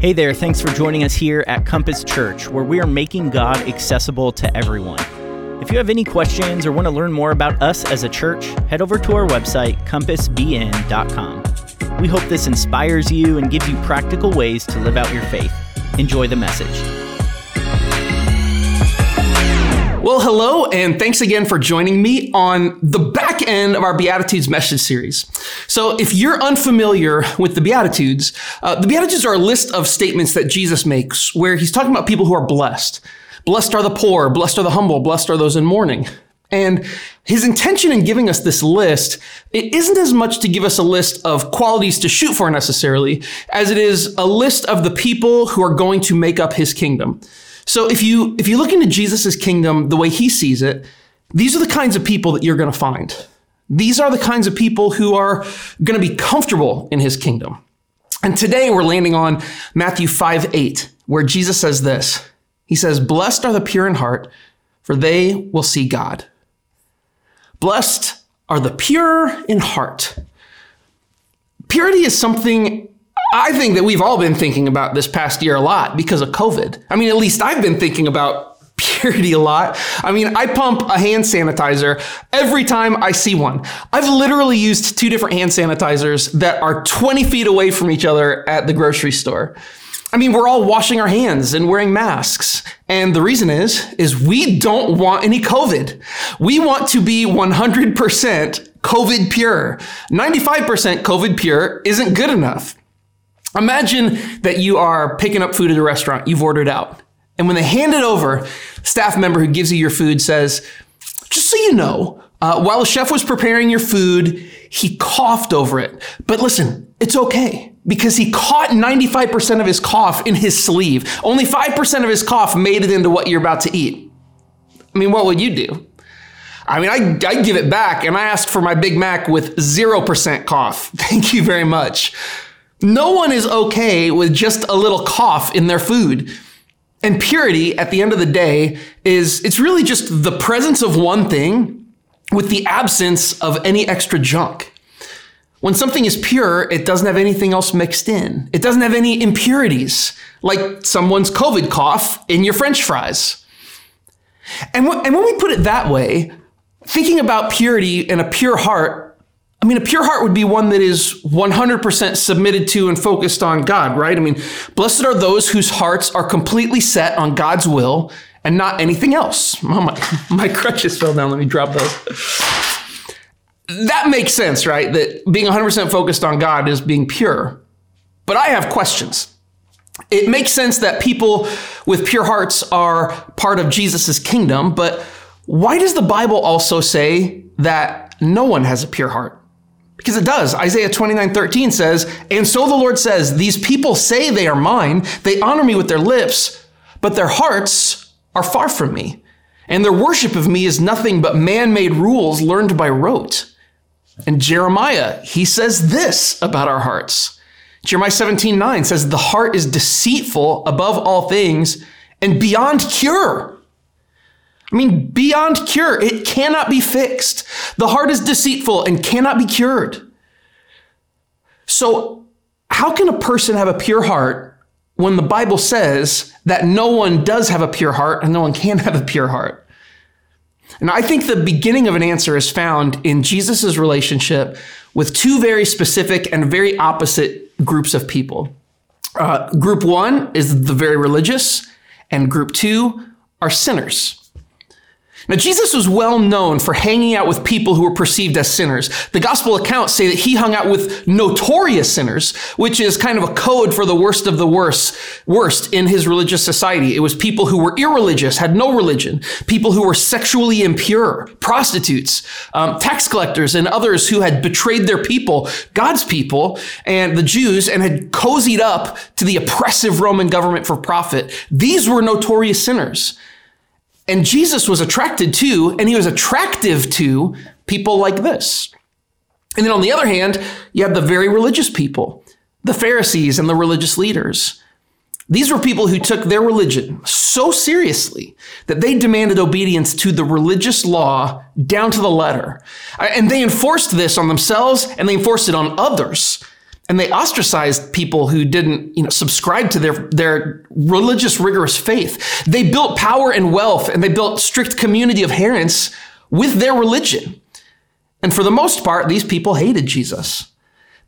Hey there, thanks for joining us here at Compass Church, where we are making God accessible to everyone. If you have any questions or want to learn more about us as a church, head over to our website, compassbn.com. We hope this inspires you and gives you practical ways to live out your faith. Enjoy the message. Well, hello, and thanks again for joining me on the back end of our Beatitudes message series. So, if you're unfamiliar with the Beatitudes, uh, the Beatitudes are a list of statements that Jesus makes where he's talking about people who are blessed. Blessed are the poor, blessed are the humble, blessed are those in mourning. And his intention in giving us this list, it isn't as much to give us a list of qualities to shoot for necessarily, as it is a list of the people who are going to make up his kingdom. So if you if you look into Jesus' kingdom the way he sees it, these are the kinds of people that you're going to find. These are the kinds of people who are going to be comfortable in his kingdom. And today we're landing on Matthew 5 8, where Jesus says this. He says, Blessed are the pure in heart, for they will see God. Blessed are the pure in heart. Purity is something I think that we've all been thinking about this past year a lot because of COVID. I mean, at least I've been thinking about purity a lot. I mean, I pump a hand sanitizer every time I see one. I've literally used two different hand sanitizers that are 20 feet away from each other at the grocery store. I mean, we're all washing our hands and wearing masks. And the reason is, is we don't want any COVID. We want to be 100% COVID pure. 95% COVID pure isn't good enough. Imagine that you are picking up food at a restaurant, you've ordered out. And when they hand it over, staff member who gives you your food says, just so you know, uh, while the chef was preparing your food, he coughed over it. But listen, it's okay because he caught 95% of his cough in his sleeve. Only 5% of his cough made it into what you're about to eat. I mean, what would you do? I mean, I, I give it back and I ask for my Big Mac with 0% cough. Thank you very much. No one is okay with just a little cough in their food. And purity at the end of the day is it's really just the presence of one thing with the absence of any extra junk. When something is pure, it doesn't have anything else mixed in. It doesn't have any impurities, like someone's COVID cough in your french fries. And, and when we put it that way, thinking about purity and a pure heart I mean, a pure heart would be one that is 100% submitted to and focused on God, right? I mean, blessed are those whose hearts are completely set on God's will and not anything else. Oh, my, my crutches fell down. Let me drop those. That makes sense, right? That being 100% focused on God is being pure. But I have questions. It makes sense that people with pure hearts are part of Jesus' kingdom, but why does the Bible also say that no one has a pure heart? Because it does. Isaiah 29 13 says, And so the Lord says, These people say they are mine, they honor me with their lips, but their hearts are far from me. And their worship of me is nothing but man made rules learned by rote. And Jeremiah, he says this about our hearts. Jeremiah 17 9 says, The heart is deceitful above all things and beyond cure. I mean, beyond cure. It cannot be fixed. The heart is deceitful and cannot be cured. So, how can a person have a pure heart when the Bible says that no one does have a pure heart and no one can have a pure heart? And I think the beginning of an answer is found in Jesus' relationship with two very specific and very opposite groups of people. Uh, group one is the very religious, and group two are sinners. Now, Jesus was well known for hanging out with people who were perceived as sinners. The gospel accounts say that he hung out with notorious sinners, which is kind of a code for the worst of the worst, worst in his religious society. It was people who were irreligious, had no religion, people who were sexually impure, prostitutes, um, tax collectors, and others who had betrayed their people, God's people, and the Jews, and had cozied up to the oppressive Roman government for profit. These were notorious sinners. And Jesus was attracted to, and he was attractive to people like this. And then on the other hand, you have the very religious people, the Pharisees and the religious leaders. These were people who took their religion so seriously that they demanded obedience to the religious law down to the letter. And they enforced this on themselves and they enforced it on others. And they ostracized people who didn't you know subscribe to their their religious rigorous faith. They built power and wealth and they built strict community of adherents with their religion. And for the most part these people hated jesus.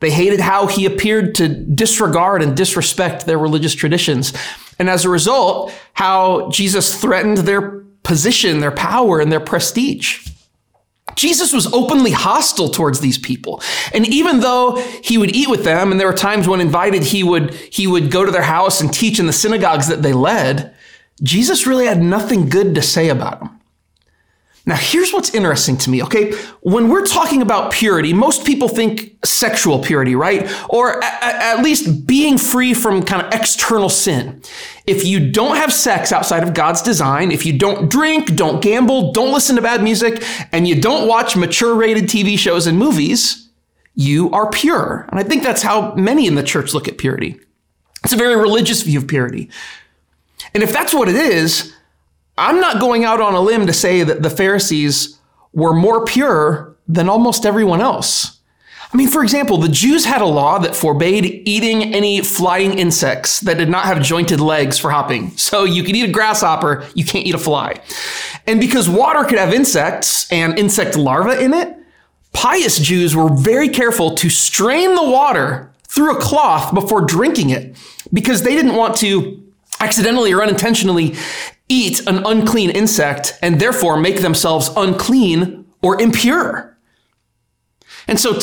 They hated how he appeared to disregard and disrespect their religious traditions. And as a result how jesus threatened their position their power and their prestige Jesus was openly hostile towards these people. And even though he would eat with them, and there were times when invited, he would, he would go to their house and teach in the synagogues that they led, Jesus really had nothing good to say about them. Now, here's what's interesting to me, okay? When we're talking about purity, most people think sexual purity, right? Or at, least being free from kind of external sin. If you don't have sex outside of God's design, if you don't drink, don't gamble, don't listen to bad music, and you don't watch mature rated TV shows and movies, you are pure. And I think that's how many in the church look at purity. It's a very religious view of purity. And if that's what it is, I'm not going out on a limb to say that the Pharisees were more pure than almost everyone else. I mean, for example, the Jews had a law that forbade eating any flying insects that did not have jointed legs for hopping. So you could eat a grasshopper, you can't eat a fly. And because water could have insects and insect larvae in it, pious Jews were very careful to strain the water through a cloth before drinking it because they didn't want to accidentally or unintentionally eat an unclean insect and therefore make themselves unclean or impure. And so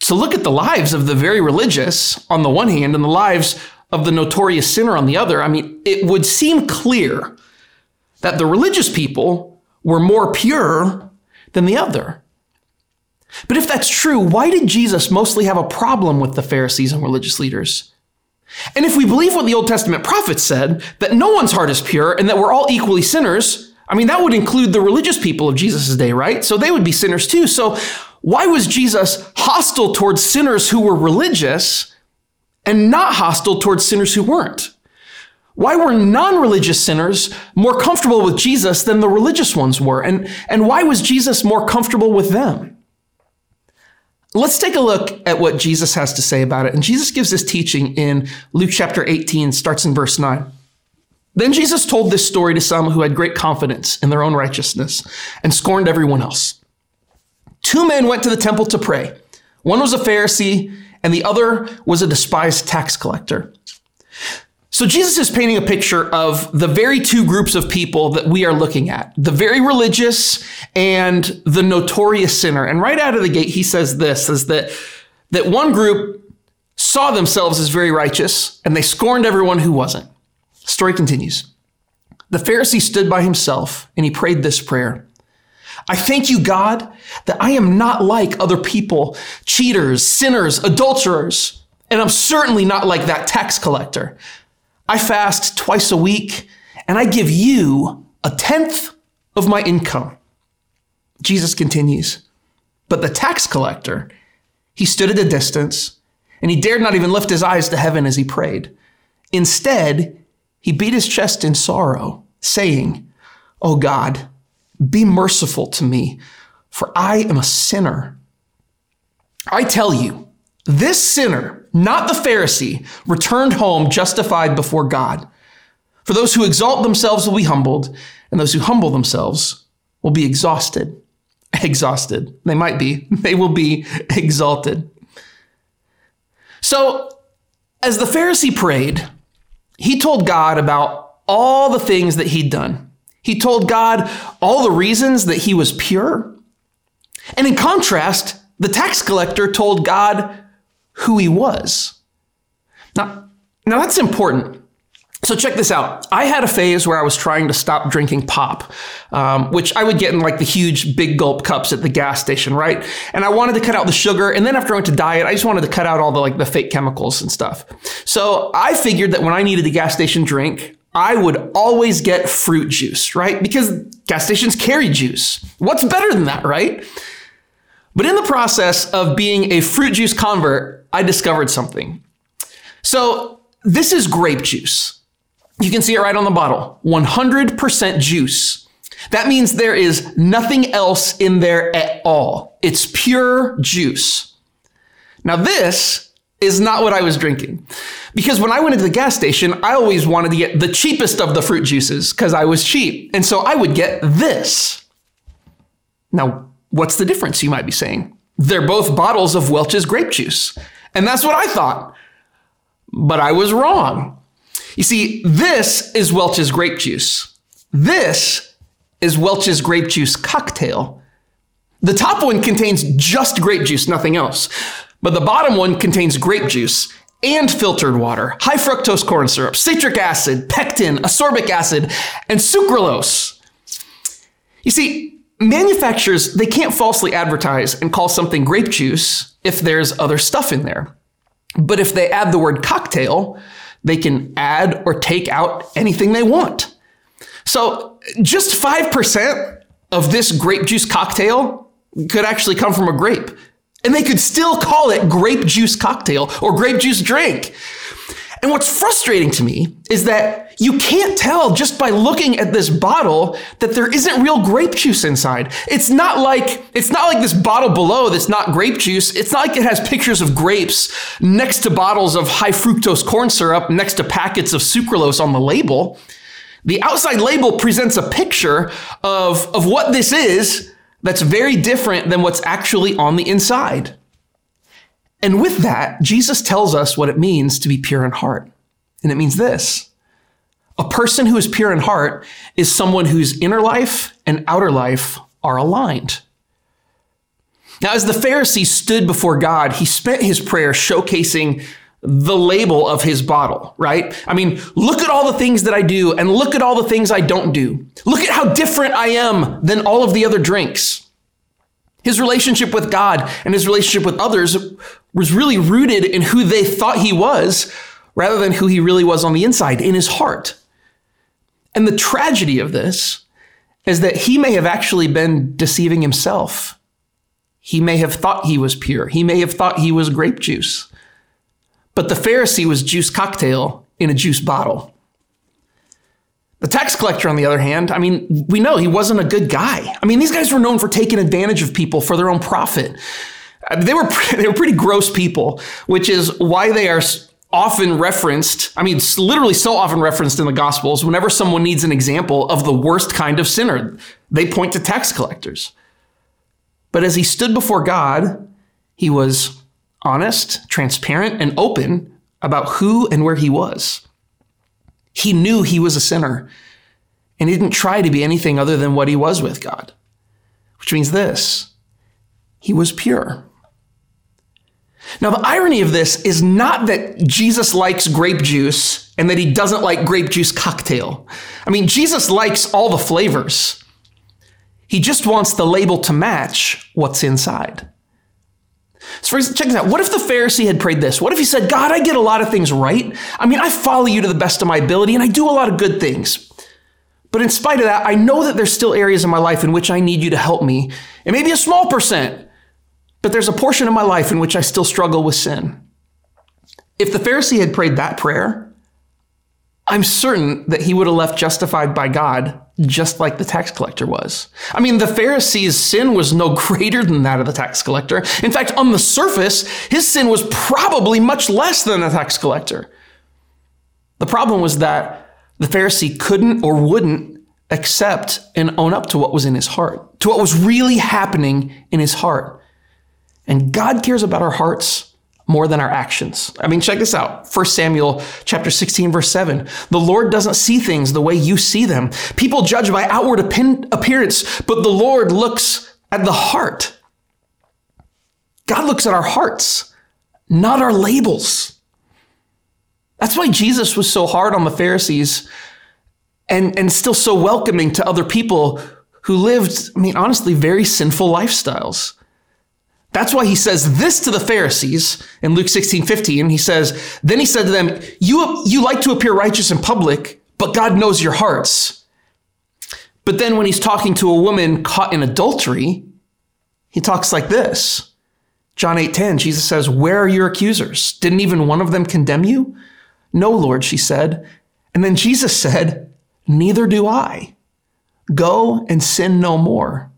to look at the lives of the very religious on the one hand and the lives of the notorious sinner on the other, I mean, it would seem clear that the religious people were more pure than the other. But if that's true, why did Jesus mostly have a problem with the Pharisees and religious leaders? And if we believe what the Old Testament prophets said, that no one's heart is pure and that we're all equally sinners, I mean, that would include the religious people of Jesus' day, right? So they would be sinners too. So why was Jesus hostile towards sinners who were religious and not hostile towards sinners who weren't? Why were non religious sinners more comfortable with Jesus than the religious ones were? And, and why was Jesus more comfortable with them? Let's take a look at what Jesus has to say about it. And Jesus gives this teaching in Luke chapter 18, starts in verse 9. Then Jesus told this story to some who had great confidence in their own righteousness and scorned everyone else. Two men went to the temple to pray. One was a Pharisee, and the other was a despised tax collector. So Jesus is painting a picture of the very two groups of people that we are looking at, the very religious and the notorious sinner. And right out of the gate, he says this, is that, that one group saw themselves as very righteous and they scorned everyone who wasn't. Story continues. The Pharisee stood by himself and he prayed this prayer. I thank you, God, that I am not like other people, cheaters, sinners, adulterers, and I'm certainly not like that tax collector. I fast twice a week and I give you a tenth of my income. Jesus continues, but the tax collector, he stood at a distance and he dared not even lift his eyes to heaven as he prayed. Instead, he beat his chest in sorrow, saying, Oh God, be merciful to me, for I am a sinner. I tell you, this sinner, not the Pharisee, returned home justified before God. For those who exalt themselves will be humbled, and those who humble themselves will be exhausted. Exhausted. They might be. They will be exalted. So, as the Pharisee prayed, he told God about all the things that he'd done. He told God all the reasons that he was pure. And in contrast, the tax collector told God who he was. Now, now that's important. So check this out. I had a phase where I was trying to stop drinking pop, um, which I would get in like the huge big gulp cups at the gas station, right? And I wanted to cut out the sugar. And then after I went to diet, I just wanted to cut out all the like the fake chemicals and stuff. So I figured that when I needed a gas station drink, I would always get fruit juice, right? Because gas stations carry juice. What's better than that, right? But in the process of being a fruit juice convert, I discovered something. So this is grape juice. You can see it right on the bottle 100% juice. That means there is nothing else in there at all. It's pure juice. Now, this is not what I was drinking. Because when I went into the gas station, I always wanted to get the cheapest of the fruit juices because I was cheap. And so I would get this. Now, what's the difference, you might be saying? They're both bottles of Welch's grape juice. And that's what I thought. But I was wrong. You see, this is Welch's grape juice. This is Welch's grape juice cocktail. The top one contains just grape juice, nothing else. But the bottom one contains grape juice and filtered water, high fructose corn syrup, citric acid, pectin, ascorbic acid, and sucralose. You see, manufacturers, they can't falsely advertise and call something grape juice if there's other stuff in there. But if they add the word cocktail, they can add or take out anything they want. So just 5% of this grape juice cocktail could actually come from a grape. And they could still call it grape juice cocktail or grape juice drink. And what's frustrating to me is that you can't tell just by looking at this bottle that there isn't real grape juice inside. It's not like it's not like this bottle below that's not grape juice. It's not like it has pictures of grapes next to bottles of high fructose corn syrup next to packets of sucralose on the label. The outside label presents a picture of, of what this is that's very different than what's actually on the inside. And with that, Jesus tells us what it means to be pure in heart. And it means this a person who is pure in heart is someone whose inner life and outer life are aligned. Now, as the Pharisee stood before God, he spent his prayer showcasing the label of his bottle, right? I mean, look at all the things that I do and look at all the things I don't do. Look at how different I am than all of the other drinks. His relationship with God and his relationship with others was really rooted in who they thought he was rather than who he really was on the inside, in his heart. And the tragedy of this is that he may have actually been deceiving himself. He may have thought he was pure. He may have thought he was grape juice. But the Pharisee was juice cocktail in a juice bottle. The tax collector, on the other hand, I mean, we know he wasn't a good guy. I mean, these guys were known for taking advantage of people for their own profit. Uh, they were they were pretty gross people, which is why they are often referenced. I mean, literally so often referenced in the Gospels. Whenever someone needs an example of the worst kind of sinner, they point to tax collectors. But as he stood before God, he was honest, transparent, and open about who and where he was. He knew he was a sinner, and he didn't try to be anything other than what he was with God, which means this he was pure. Now, the irony of this is not that Jesus likes grape juice and that he doesn't like grape juice cocktail. I mean, Jesus likes all the flavors. He just wants the label to match what's inside. So check this out. What if the Pharisee had prayed this? What if he said, God, I get a lot of things right. I mean, I follow you to the best of my ability and I do a lot of good things. But in spite of that, I know that there's still areas in my life in which I need you to help me. And maybe a small percent, but there's a portion of my life in which I still struggle with sin. If the Pharisee had prayed that prayer, I'm certain that he would have left justified by God just like the tax collector was. I mean, the Pharisee's sin was no greater than that of the tax collector. In fact, on the surface, his sin was probably much less than the tax collector. The problem was that the Pharisee couldn't or wouldn't accept and own up to what was in his heart, to what was really happening in his heart. And God cares about our hearts more than our actions. I mean, check this out. 1 Samuel chapter 16 verse 7. The Lord doesn't see things the way you see them. People judge by outward appearance, but the Lord looks at the heart. God looks at our hearts, not our labels. That's why Jesus was so hard on the Pharisees and, and still so welcoming to other people who lived, I mean, honestly, very sinful lifestyles. That's why he says this to the Pharisees in Luke 16, 15. He says, Then he said to them, you, you like to appear righteous in public, but God knows your hearts. But then when he's talking to a woman caught in adultery, he talks like this. John 8, 10, Jesus says, Where are your accusers? Didn't even one of them condemn you? No, Lord, she said. And then Jesus said, Neither do I. Go and sin no more.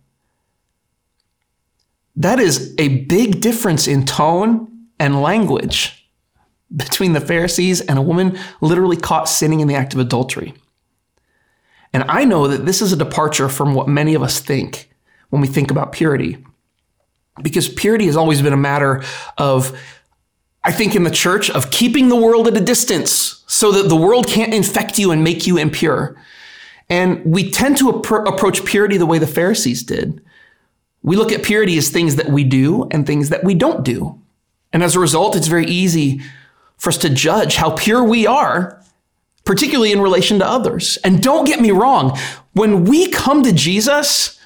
That is a big difference in tone and language. between the Pharisees and a woman literally caught sinning in the act of adultery. And I know that this is a departure from what many of us think when we think about purity. Because purity has always been a matter of, I think, in the church, of keeping the world at a distance so that the world can't infect you and make you impure. And we tend to approach purity the way the Pharisees did. We look at purity as things that we do and things that we don't do. And as a result, it's very easy for us to judge how pure we are, particularly in relation to others. And don't get me wrong, when we come to Jesus,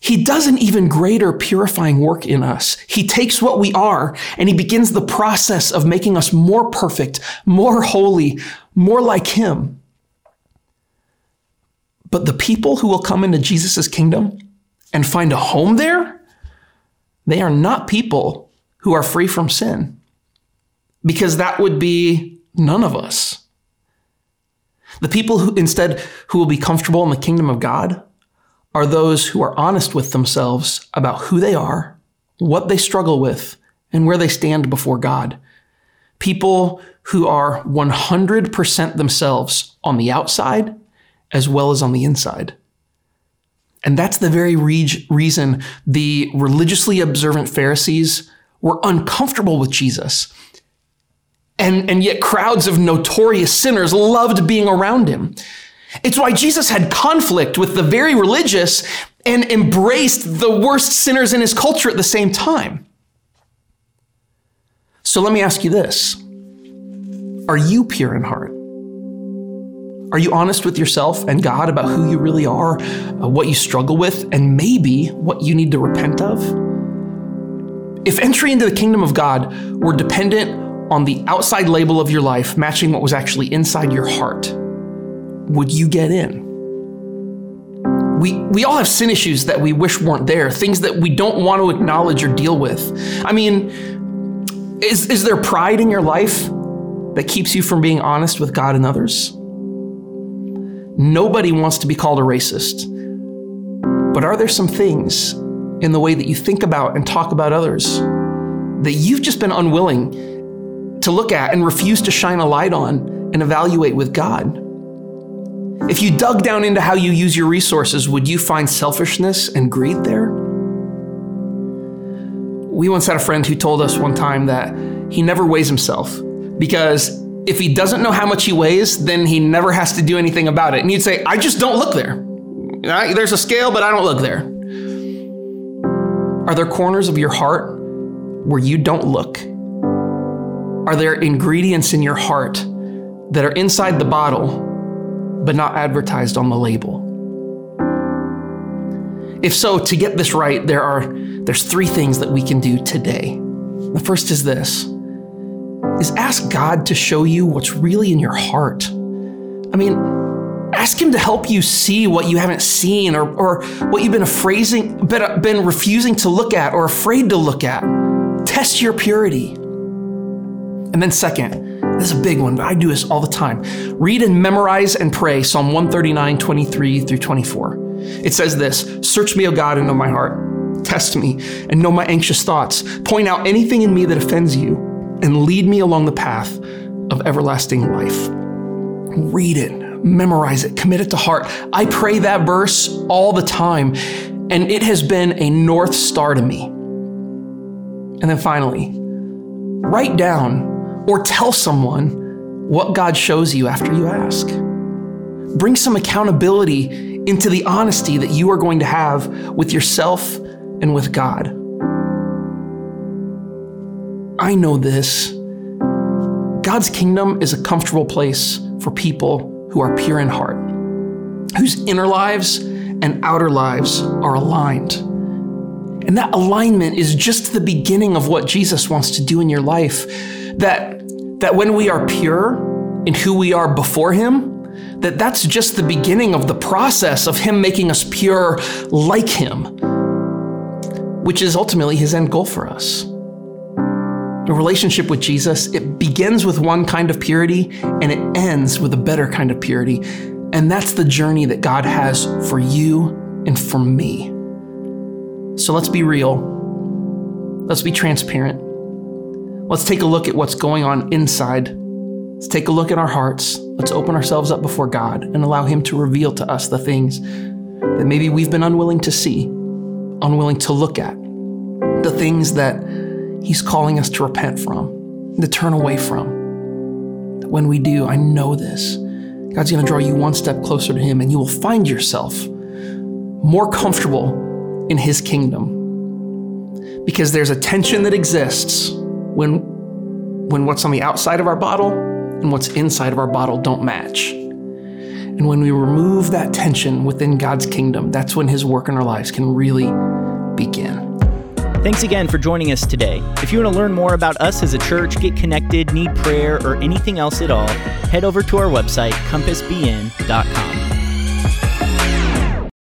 he does an even greater purifying work in us. He takes what we are and he begins the process of making us more perfect, more holy, more like him. But the people who will come into Jesus' kingdom and find a home there, they are not people who are free from sin. Because that would be none of us. The people who instead who will be comfortable in the kingdom of God are those who are honest with themselves about who they are, what they struggle with, and where they stand before God. People who are 100% themselves on the outside as well as on the inside. And that's the very re- reason the religiously observant Pharisees were uncomfortable with Jesus. And, and yet, crowds of notorious sinners loved being around him. It's why Jesus had conflict with the very religious and embraced the worst sinners in his culture at the same time. So let me ask you this Are you pure in heart? Are you honest with yourself and God about who you really are, uh, what you struggle with, and maybe what you need to repent of? If entry into the kingdom of God were dependent on the outside label of your life matching what was actually inside your heart, would you get in? We, we all have sin issues that we wish weren't there, things that we don't want to acknowledge or deal with. I mean, is, is there pride in your life that keeps you from being honest with God and others? Nobody wants to be called a racist. But are there some things in the way that you think about and talk about others that you've just been unwilling to look at and refuse to shine a light on and evaluate with God? If you dug down into how you use your resources, would you find selfishness and greed there? We once had a friend who told us one time that he never weighs himself because if he doesn't know how much he weighs, then he never has to do anything about it. And you'd say, I just don't look there. There's a scale, but I don't look there. Are there corners of your heart where you don't look? Are there ingredients in your heart that are inside the bottle, but not advertised on the label? If so, to get this right, there are there's three things that we can do today. The first is this is ask God to show you what's really in your heart. I mean, ask Him to help you see what you haven't seen or, or what you've been, phrasing, been, been refusing to look at or afraid to look at. Test your purity. And then, second, this is a big one, but I do this all the time. Read and memorize and pray Psalm 139, 23 through 24. It says this Search me, O God, and know my heart. Test me and know my anxious thoughts. Point out anything in me that offends you and lead me along the path of everlasting life. Read it, memorize it, commit it to heart. I pray that verse all the time, and it has been a north star to me. And then finally, write down or tell someone what God shows you after you ask. Bring some accountability into the honesty that you are going to have with yourself and with God. I know this. God's kingdom is a comfortable place for people who are pure in heart, whose inner lives and outer lives are aligned. And that alignment is just the beginning of what Jesus wants to do in your life. That, that when we are pure in who we are before Him, that that's just the beginning of the process of Him making us pure like Him, which is ultimately His end goal for us. A relationship with Jesus, it begins with one kind of purity and it ends with a better kind of purity. And that's the journey that God has for you and for me. So let's be real. Let's be transparent. Let's take a look at what's going on inside. Let's take a look at our hearts. Let's open ourselves up before God and allow Him to reveal to us the things that maybe we've been unwilling to see, unwilling to look at, the things that He's calling us to repent from, to turn away from. When we do, I know this. God's going to draw you one step closer to Him, and you will find yourself more comfortable in His kingdom. Because there's a tension that exists when, when what's on the outside of our bottle and what's inside of our bottle don't match. And when we remove that tension within God's kingdom, that's when His work in our lives can really begin. Thanks again for joining us today. If you want to learn more about us as a church, get connected, need prayer, or anything else at all, head over to our website, compassbn.com.